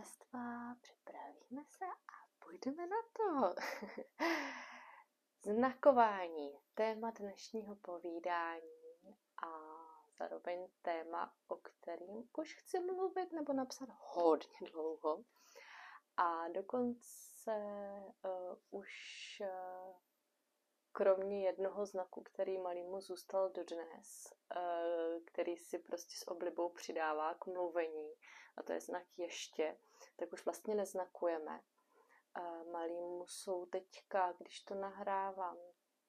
Dva, připravíme se a půjdeme na to. Znakování, téma dnešního povídání a zároveň téma, o kterým už chci mluvit nebo napsat hodně dlouho. A dokonce uh, už uh, kromě jednoho znaku, který malýmu zůstal dodnes, uh, který si prostě s oblibou přidává k mluvení, a to je znak ještě, tak už vlastně neznakujeme. Malýmu jsou teďka, když to nahrávám,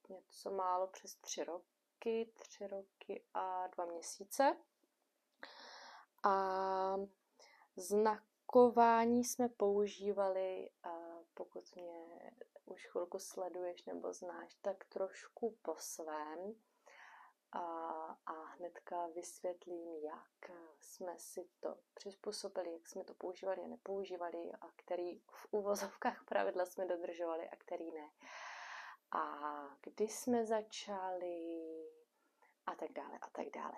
něco málo přes tři roky, tři roky a dva měsíce. A znakování jsme používali, pokud mě už chvilku sleduješ nebo znáš, tak trošku po svém. A, a hnedka vysvětlím, jak jsme si to přizpůsobili, jak jsme to používali a nepoužívali a který v uvozovkách pravidla jsme dodržovali a který ne. A kdy jsme začali a tak dále a tak dále.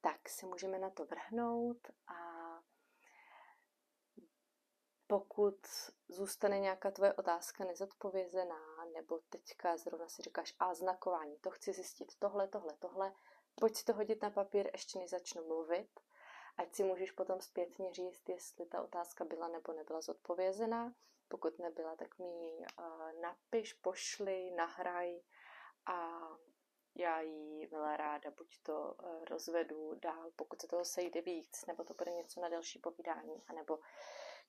Tak se můžeme na to vrhnout a pokud zůstane nějaká tvoje otázka nezodpovězená, nebo teďka zrovna si říkáš, a znakování, to chci zjistit, tohle, tohle, tohle, pojď si to hodit na papír, ještě než začnu mluvit, ať si můžeš potom zpětně říct, jestli ta otázka byla nebo nebyla zodpovězená. Pokud nebyla, tak mi ji napiš, pošli, nahraj a já ji byla ráda, buď to uh, rozvedu dál, pokud se toho sejde víc, nebo to bude něco na další povídání, anebo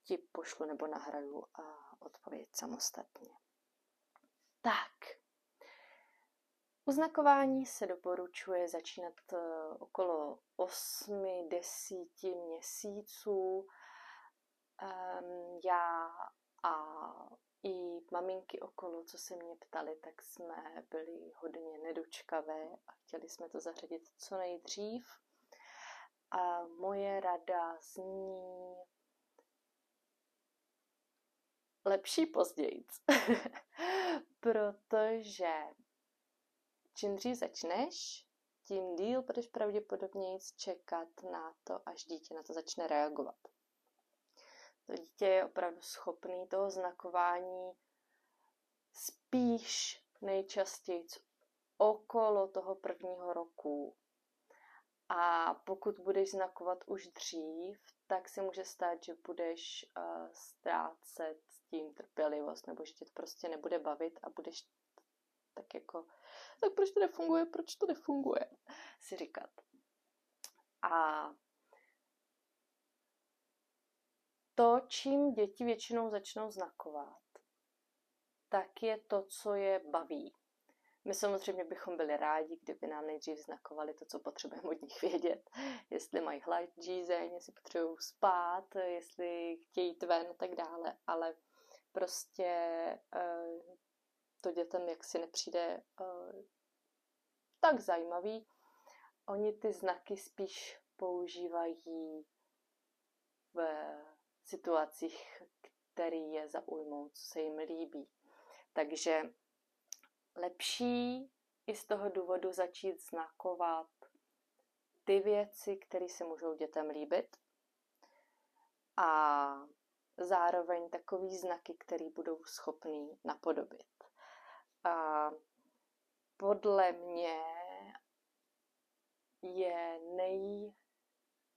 ti pošlu nebo nahraju a odpověď samostatně. Tak, Uznakování se doporučuje začínat eh, okolo 8-10 měsíců. Um, já a i maminky okolo, co se mě ptali, tak jsme byli hodně nedočkavé a chtěli jsme to zařadit co nejdřív. A moje rada zní lepší později. Protože čím dřív začneš, tím díl budeš pravděpodobně čekat na to, až dítě na to začne reagovat. To dítě je opravdu schopný toho znakování spíš nejčastěji okolo toho prvního roku. A pokud budeš znakovat už dřív, tak se může stát, že budeš uh, ztrácet tím trpělivost, nebo že tě to prostě nebude bavit a budeš tak jako, tak proč to nefunguje, proč to nefunguje, si říkat. A to, čím děti většinou začnou znakovat, tak je to, co je baví. My samozřejmě bychom byli rádi, kdyby nám nejdřív znakovali to, co potřebujeme od nich vědět. Jestli mají hlad, žízeň, jestli potřebují spát, jestli chtějí ven a tak dále. Ale prostě uh, to dětem jaksi nepřijde uh, tak zajímavý. Oni ty znaky spíš používají v situacích, který je zaujmou, co se jim líbí. Takže lepší i z toho důvodu začít znakovat ty věci, které se můžou dětem líbit a zároveň takový znaky, které budou schopný napodobit. A podle mě je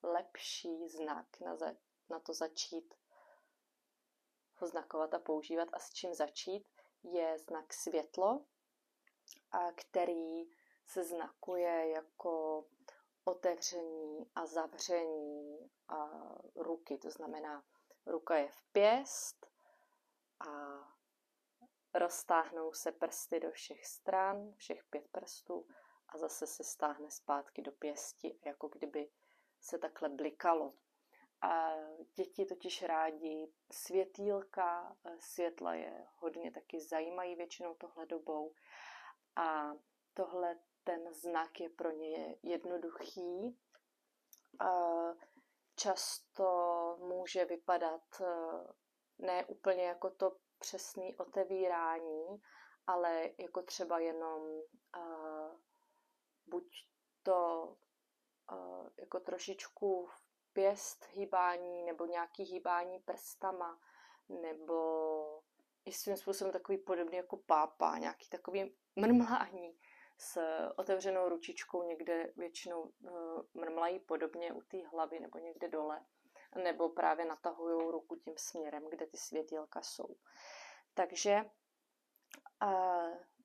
nejlepší znak na, za, na to začít ho znakovat a používat a s čím začít, je znak světlo, a který se znakuje jako otevření a zavření a ruky. To znamená, ruka je v pěst a roztáhnou se prsty do všech stran, všech pět prstů a zase se stáhne zpátky do pěsti, jako kdyby se takhle blikalo. A děti totiž rádi světýlka, světla je hodně taky zajímají většinou tohle dobou a tohle ten znak je pro ně jednoduchý. Často může vypadat e, ne úplně jako to přesné otevírání, ale jako třeba jenom uh, buď to uh, jako trošičku pěst hýbání nebo nějaký hýbání prstama nebo i svým způsobem takový podobný jako pápa, nějaký takový mrmlání s otevřenou ručičkou, někde většinou uh, mrmlají podobně u té hlavy nebo někde dole, nebo právě natahují ruku tím směrem, kde ty světílka jsou. Takže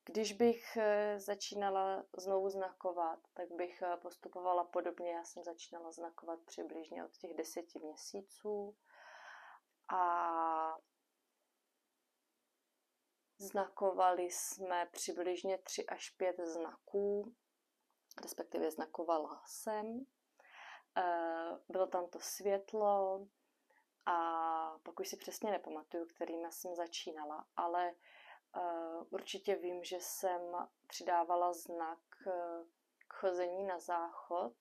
když bych eh, začínala znovu znakovat, tak bych postupovala podobně. Já jsem začínala znakovat přibližně od těch deseti měsíců a Znakovali jsme přibližně 3 až 5 znaků, respektive znakovala jsem. Eh, bylo tam to světlo a pak už si přesně nepamatuju, kterými jsem začínala, ale eh, určitě vím, že jsem přidávala znak eh, k chození na záchod,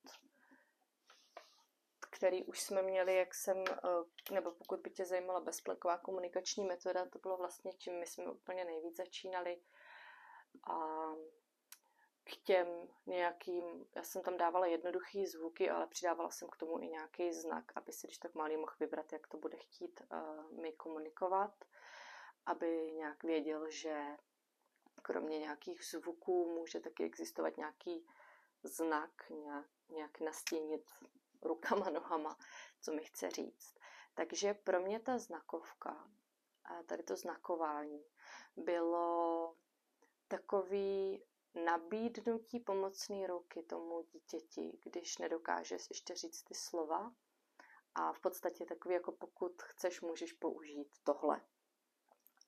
který už jsme měli, jak jsem, eh, nebo pokud by tě zajímala bezpleková komunikační metoda, to bylo vlastně čím my jsme úplně nejvíc začínali. A k těm nějakým, já jsem tam dávala jednoduché zvuky, ale přidávala jsem k tomu i nějaký znak, aby si když tak malý mohl vybrat, jak to bude chtít uh, mi komunikovat, aby nějak věděl, že kromě nějakých zvuků může taky existovat nějaký znak, nějak, nějak nastínit rukama, nohama, co mi chce říct. Takže pro mě ta znakovka, tady to znakování, bylo takový nabídnutí pomocné ruky tomu dítěti, když nedokáže ještě říct ty slova. A v podstatě takový, jako pokud chceš, můžeš použít tohle.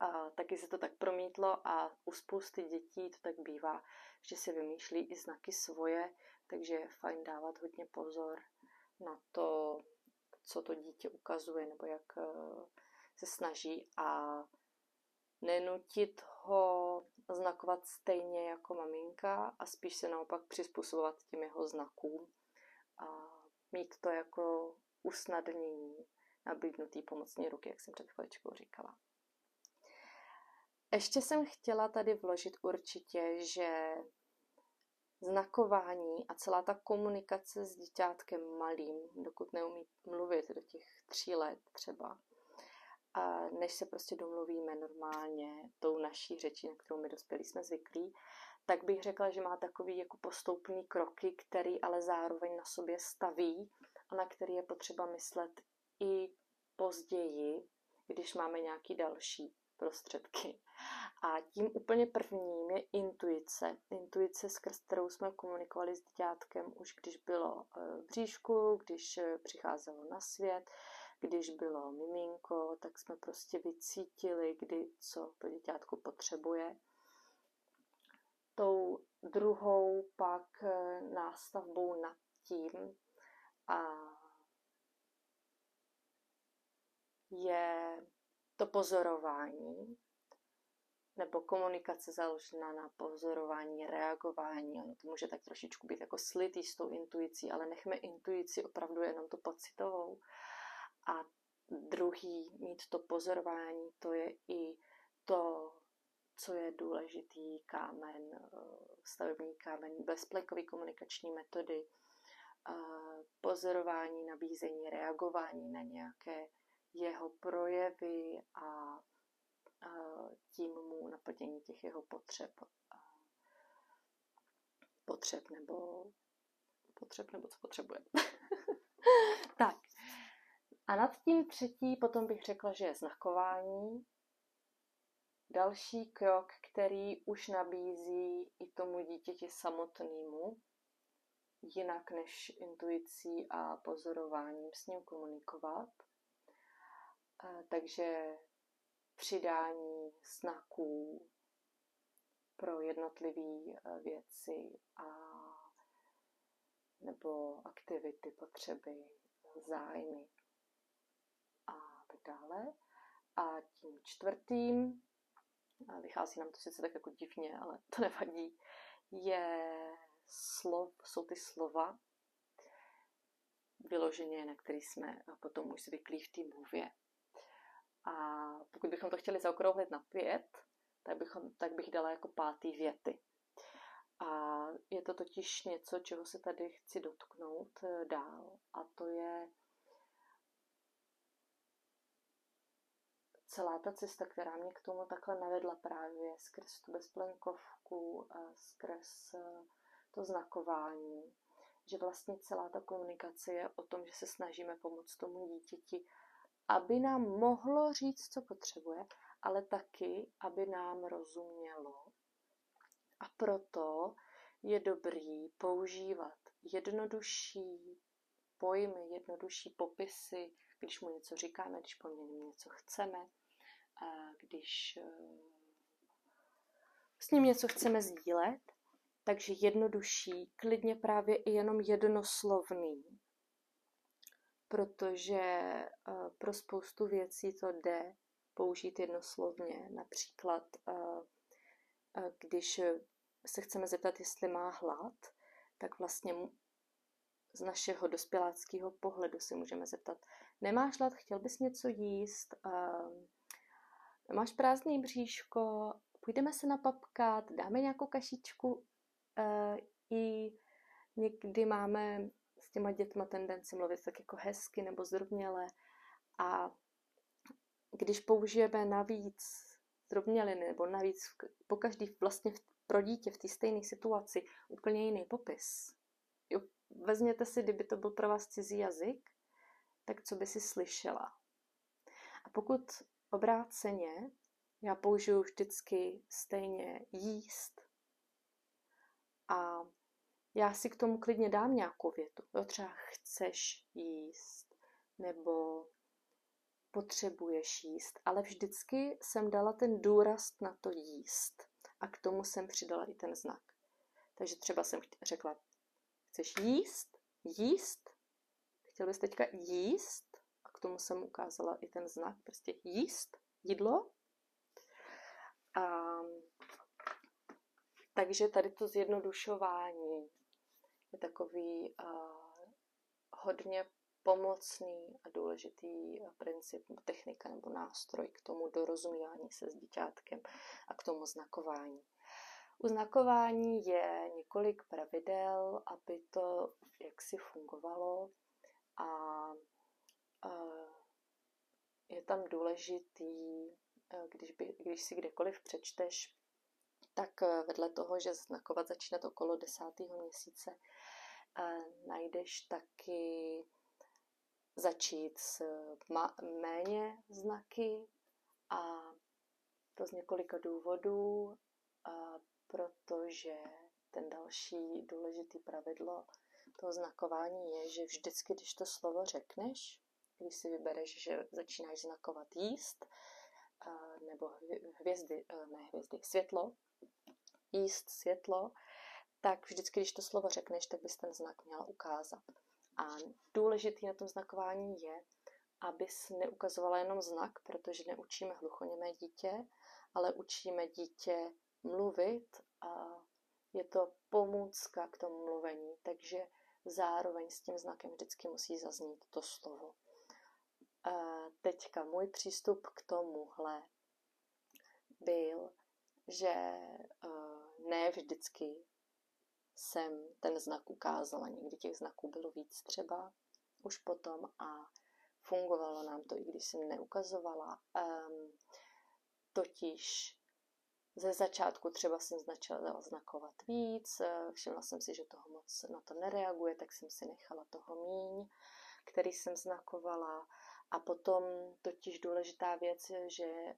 A taky se to tak promítlo a u spousty dětí to tak bývá, že si vymýšlí i znaky svoje, takže je fajn dávat hodně pozor na to, co to dítě ukazuje nebo jak eh, se snaží a nenutit ho znakovat stejně jako maminka a spíš se naopak přizpůsobovat těm jeho znakům a mít to jako usnadnění nabídnutý pomocní ruky, jak jsem před chviličkou říkala. Ještě jsem chtěla tady vložit určitě, že znakování a celá ta komunikace s dítětkem malým, dokud neumí mluvit do těch tří let třeba, a než se prostě domluvíme normálně tou naší řečí, na kterou my dospělí jsme zvyklí, tak bych řekla, že má takový jako postoupný kroky, který ale zároveň na sobě staví a na který je potřeba myslet i později, když máme nějaký další prostředky. A tím úplně prvním je intuice. Intuice, skrz kterou jsme komunikovali s dětkem už když bylo eh, v bříšku, když eh, přicházelo na svět, když bylo miminko, tak jsme prostě vycítili, kdy co to děťátko potřebuje. Tou druhou pak eh, nástavbou nad tím a je to pozorování, nebo komunikace založená na pozorování, reagování. Ono to může tak trošičku být jako slitý s tou intuicí, ale nechme intuici opravdu jenom tu pocitovou. A druhý, mít to pozorování, to je i to, co je důležitý kámen, eh, stavební kámen, bezplenkový komunikační metody, pozorování, nabízení, reagování na nějaké jeho projevy a tím mu naplnění těch jeho potřeb. Potřeb nebo potřeb nebo co potřebuje. tak. A nad tím třetí potom bych řekla, že je znakování. Další krok, který už nabízí i tomu dítěti samotnému, jinak než intuicí a pozorováním s ním komunikovat. Takže přidání znaků pro jednotlivé eh, věci a nebo aktivity, potřeby, zájmy a tak dále. A tím čtvrtým, vychází nám to sice tak jako divně, ale to nevadí, je slov, jsou ty slova, vyloženě, na který jsme potom už zvyklí v té mluvě. A pokud bychom to chtěli zaokrouhlit na pět, tak, bychom, tak bych dala jako pátý věty. A je to totiž něco, čeho se tady chci dotknout eh, dál. A to je celá ta cesta, která mě k tomu takhle navedla právě skrz tu bezplenkovku, skrz eh, to znakování, že vlastně celá ta komunikace je o tom, že se snažíme pomoct tomu dítěti aby nám mohlo říct, co potřebuje, ale taky, aby nám rozumělo. A proto je dobrý používat jednodušší pojmy, jednodušší popisy, když mu něco říkáme, když po něm něco chceme, když eh, s ním něco chceme sdílet, takže jednodušší, klidně právě i jenom jednoslovný, protože eh, pro spoustu věcí to jde použít jednoslovně. Například, eh, když se chceme zeptat, jestli má hlad, tak vlastně z našeho dospěláckého pohledu si můžeme zeptat, nemáš hlad, chtěl bys něco jíst, máš prázdný bříško, půjdeme se napapkat, dáme nějakou kašičku. I někdy máme s těma dětma tendenci mluvit tak jako hezky nebo zdrobněle a když použijeme navíc zdrobněliny nebo navíc po každý vlastně pro dítě v té stejné situaci úplně jiný popis. Jo, vezměte si, kdyby to byl pro vás cizí jazyk, tak co by si slyšela. A pokud obráceně, já použiju vždycky stejně jíst a já si k tomu klidně dám nějakou větu. Jo, třeba chceš jíst, nebo potřebuješ jíst, ale vždycky jsem dala ten důraz na to jíst a k tomu jsem přidala i ten znak. Takže třeba jsem řekla, chceš jíst? Jíst? Chtěl bys teďka jíst? A k tomu jsem ukázala i ten znak, prostě jíst, jídlo. A, takže tady to zjednodušování je takový hodně pomocný a důležitý princip, technika nebo nástroj k tomu dorozumívání se s dítětkem a k tomu znakování. U znakování je několik pravidel, aby to jaksi fungovalo a, a je tam důležitý, když, by, když si kdekoliv přečteš, tak vedle toho, že znakovat začne okolo desátého měsíce, najdeš taky začít s méně znaky a to z několika důvodů, protože ten další důležitý pravidlo toho znakování je, že vždycky, když to slovo řekneš, když si vybereš, že začínáš znakovat jíst, nebo hvězdy, ne hvězdy, světlo, jíst světlo, tak vždycky, když to slovo řekneš, tak bys ten znak měla ukázat. A důležitý na tom znakování je, abys neukazovala jenom znak, protože neučíme hluchoněmé dítě, ale učíme dítě mluvit a je to pomůcka k tomu mluvení, takže zároveň s tím znakem vždycky musí zaznít to slovo. A teďka můj přístup k tomuhle byl, že ne vždycky jsem ten znak ukázala. Někdy těch znaků bylo víc třeba už potom a fungovalo nám to, i když jsem neukazovala. Um, totiž ze začátku třeba jsem začala znakovat víc, eh, všimla jsem si, že toho moc na to nereaguje, tak jsem si nechala toho míň, který jsem znakovala. A potom totiž důležitá věc je, že eh,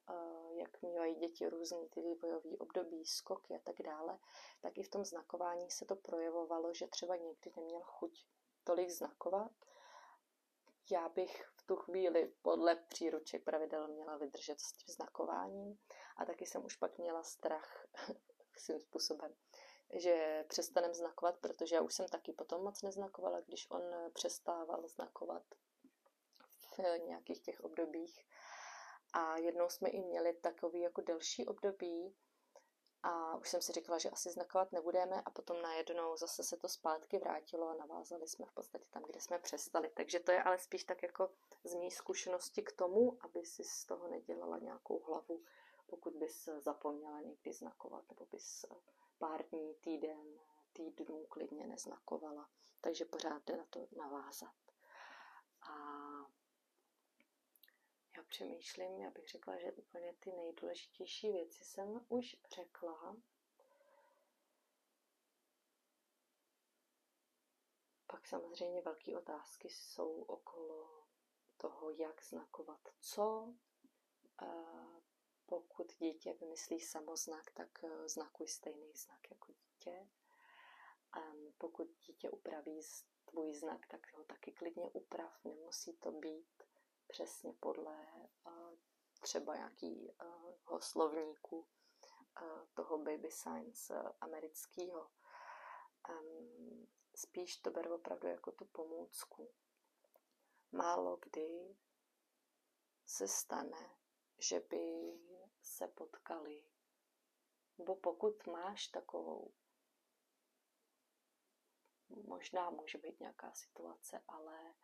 jak mývají děti různý ty vývojové období, skoky a tak dále, tak i v tom znakování se to projevovalo, že třeba někdy neměl chuť tolik znakovat. Já bych v tu chvíli podle příruček pravidel měla vydržet s tím znakováním a taky jsem už pak měla strach svým způsobem, že přestanem znakovat, protože já už jsem taky potom moc neznakovala, když on přestával znakovat nějakých těch obdobích. A jednou jsme i měli takový jako delší období a už jsem si říkala, že asi znakovat nebudeme a potom najednou zase se to zpátky vrátilo a navázali jsme v podstatě tam, kde jsme přestali. Takže to je ale spíš tak jako z mý zkušenosti k tomu, aby si z toho nedělala nějakou hlavu, pokud bys zapomněla někdy znakovat nebo bys pár dní, týden, týdnů klidně neznakovala. Takže pořád jde na to navázat. Přemýšlím, já bych řekla, že úplně ty nejdůležitější věci jsem už řekla. Pak samozřejmě velké otázky jsou okolo toho, jak znakovat co. Pokud dítě vymyslí samoznak, tak eh, znakuj stejný znak jako dítě. Pokud dítě upraví tvůj znak, tak ho taky klidně uprav. Nemusí to být přesně podle eh, třeba nějakého slovníku eh, toho baby science amerického. Spíš to beru opravdu jako tu pomůcku. Málo kdy se stane, že by se potkali. Nebo pokud máš takovou, možná může být nějaká situace, ale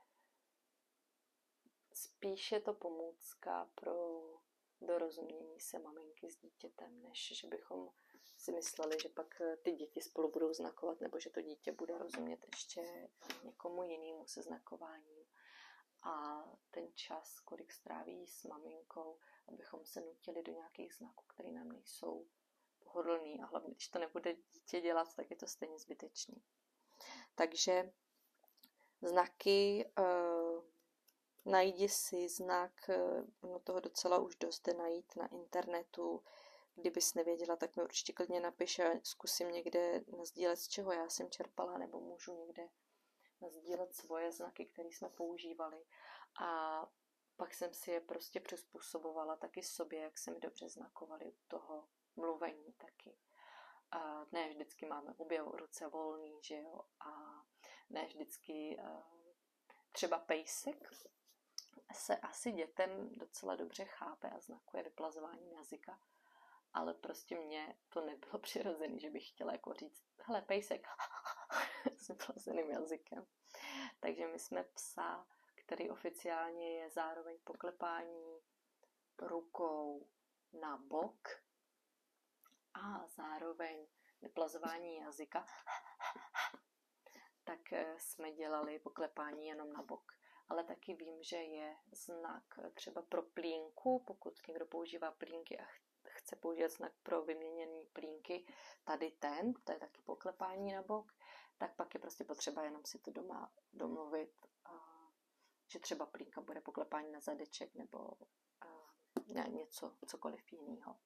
spíš je to pomůcka pro dorozumění se maminky s dítětem, než že bychom si mysleli, že pak ty děti spolu budou znakovat, nebo že to dítě bude rozumět ještě někomu jinému se znakováním. A ten čas, kolik stráví s maminkou, abychom se nutili do nějakých znaků, které nám nejsou pohodlný a hlavně, když to nebude dítě dělat, tak je to stejně zbytečný. Takže znaky, uh, najdi si znak, no toho docela už dost jde najít na internetu, kdybys nevěděla, tak mi určitě klidně napiš a zkusím někde nazdílet, z čeho já jsem čerpala, nebo můžu někde nazdílet svoje znaky, které jsme používali. A pak jsem si je prostě přizpůsobovala taky sobě, jak se mi dobře znakovali u toho mluvení taky. A ne vždycky máme obě ruce volný, že jo, a ne vždycky třeba pejsek se asi dětem docela dobře chápe a znakuje vyplazováním jazyka, ale prostě mně to nebylo přirozené, že bych chtěla jako říct, hele, pejsek, s vyplazeným jazykem. Takže my jsme psa který oficiálně je zároveň poklepání rukou na bok a zároveň vyplazování jazyka, tak eh, jsme dělali poklepání jenom na bok. Ale taky vím, že je znak třeba pro plínku, pokud někdo používá plínky a chce použít znak pro vyměněné plínky, tady ten, to je taky poklepání na bok, tak pak je prostě potřeba jenom si to doma domluvit že třeba plínka bude poklepání na zadeček nebo ne, něco, cokoliv jiného.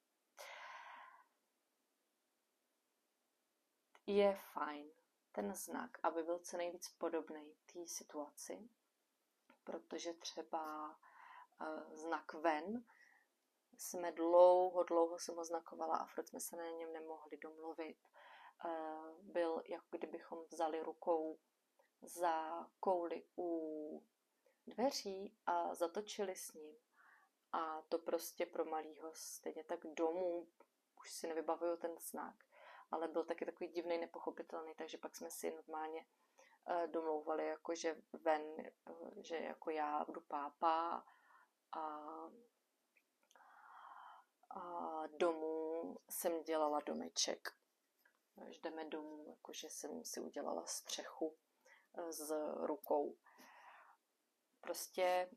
Je fajn ten znak, aby byl co nejvíc podobný té situaci, protože třeba uh, znak ven jsme dlouho, dlouho jsem ho znakovala a furt jsme se na něm nemohli domluvit. Uh, byl, jako kdybychom vzali rukou za kouli u dveří a zatočili s ním. A to prostě pro malýho stejně tak domů, už si nevybavuju ten znak, ale byl taky takový divný, nepochopitelný, takže pak jsme si normálně domlouvali, jako že ven, uh, že jako já budu pápa a, a domů jsem dělala domeček. Jdeme domů, jakože jsem si udělala střechu uh, s rukou prostě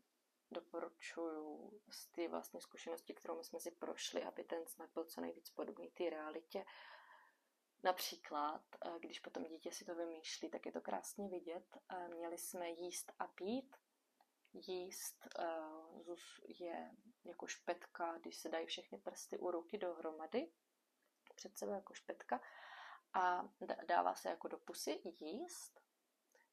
doporučuju z té vlastní zkušenosti, kterou jsme si prošli, aby ten znak byl co nejvíc podobný té realitě. Například, eh, když potom dítě si to vymýšlí, tak je to krásně vidět. Eh, měli jsme jíst a pít. Jíst eh, je jako špetka, když se dají všechny prsty u ruky dohromady, před sebe jako špetka, a dává se jako do pusy jíst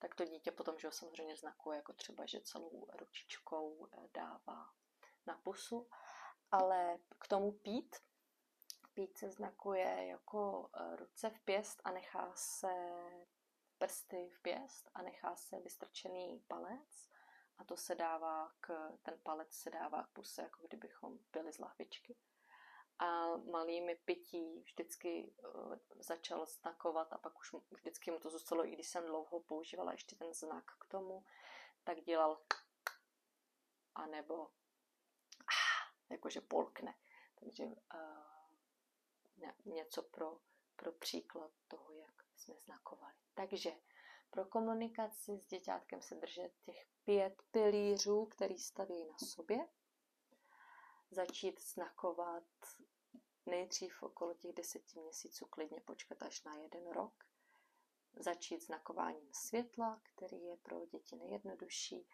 tak to dítě potom, že ho samozřejmě znakuje, jako třeba, že celou ručičkou dává na pusu. Ale k tomu pít, pít se znakuje jako eh, ruce v pěst a nechá se prsty v pěst a nechá se vystrčený palec a to se dává k, ten palec se dává k puse, jako kdybychom pili z lahvičky a malými pití vždycky uh, začal znakovat a pak už vždycky mu to zůstalo, i když jsem dlouho používala ještě ten znak k tomu, tak dělal a nebo ah, jakože polkne. Takže uh, něco pro, pro příklad toho, jak jsme znakovali. Takže pro komunikaci s děťátkem se držet těch pět pilířů, který staví na sobě. Začít znakovat nejdřív okolo těch deseti měsíců, klidně počkat až na jeden rok, začít znakováním světla, který je pro děti nejjednodušší,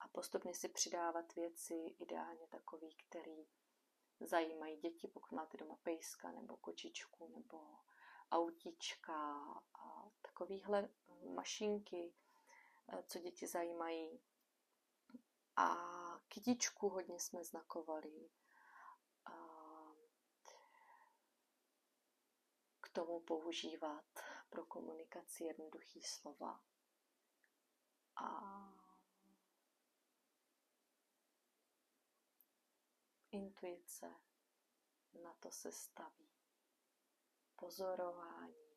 a postupně si přidávat věci, ideálně takový, který zajímají děti, pokud máte doma pejska nebo kočičku nebo autíčka a takovýhle mašinky, co děti zajímají. A kytičku hodně jsme znakovali. K tomu používat pro komunikaci jednoduchý slova. A intuice na to se staví. Pozorování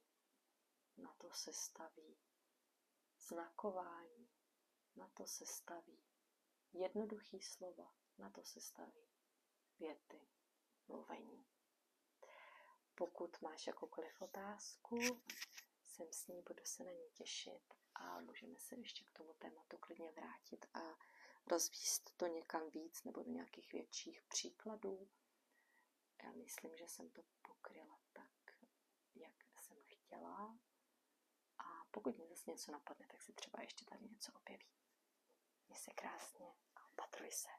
na to se staví. Znakování na to se staví. Jednoduchý slova na to se staví. Věty, mluvení. Pokud máš jakoukoliv otázku, jsem s ní, budu se na ní těšit a můžeme se ještě k tomu tématu klidně vrátit a rozvíst to někam víc nebo do nějakých větších příkladů. Já myslím, že jsem to pokryla tak, jak jsem chtěla. A pokud mi zase něco napadne, tak si třeba ještě tady něco objeví. Měj se krásně a opatruj se.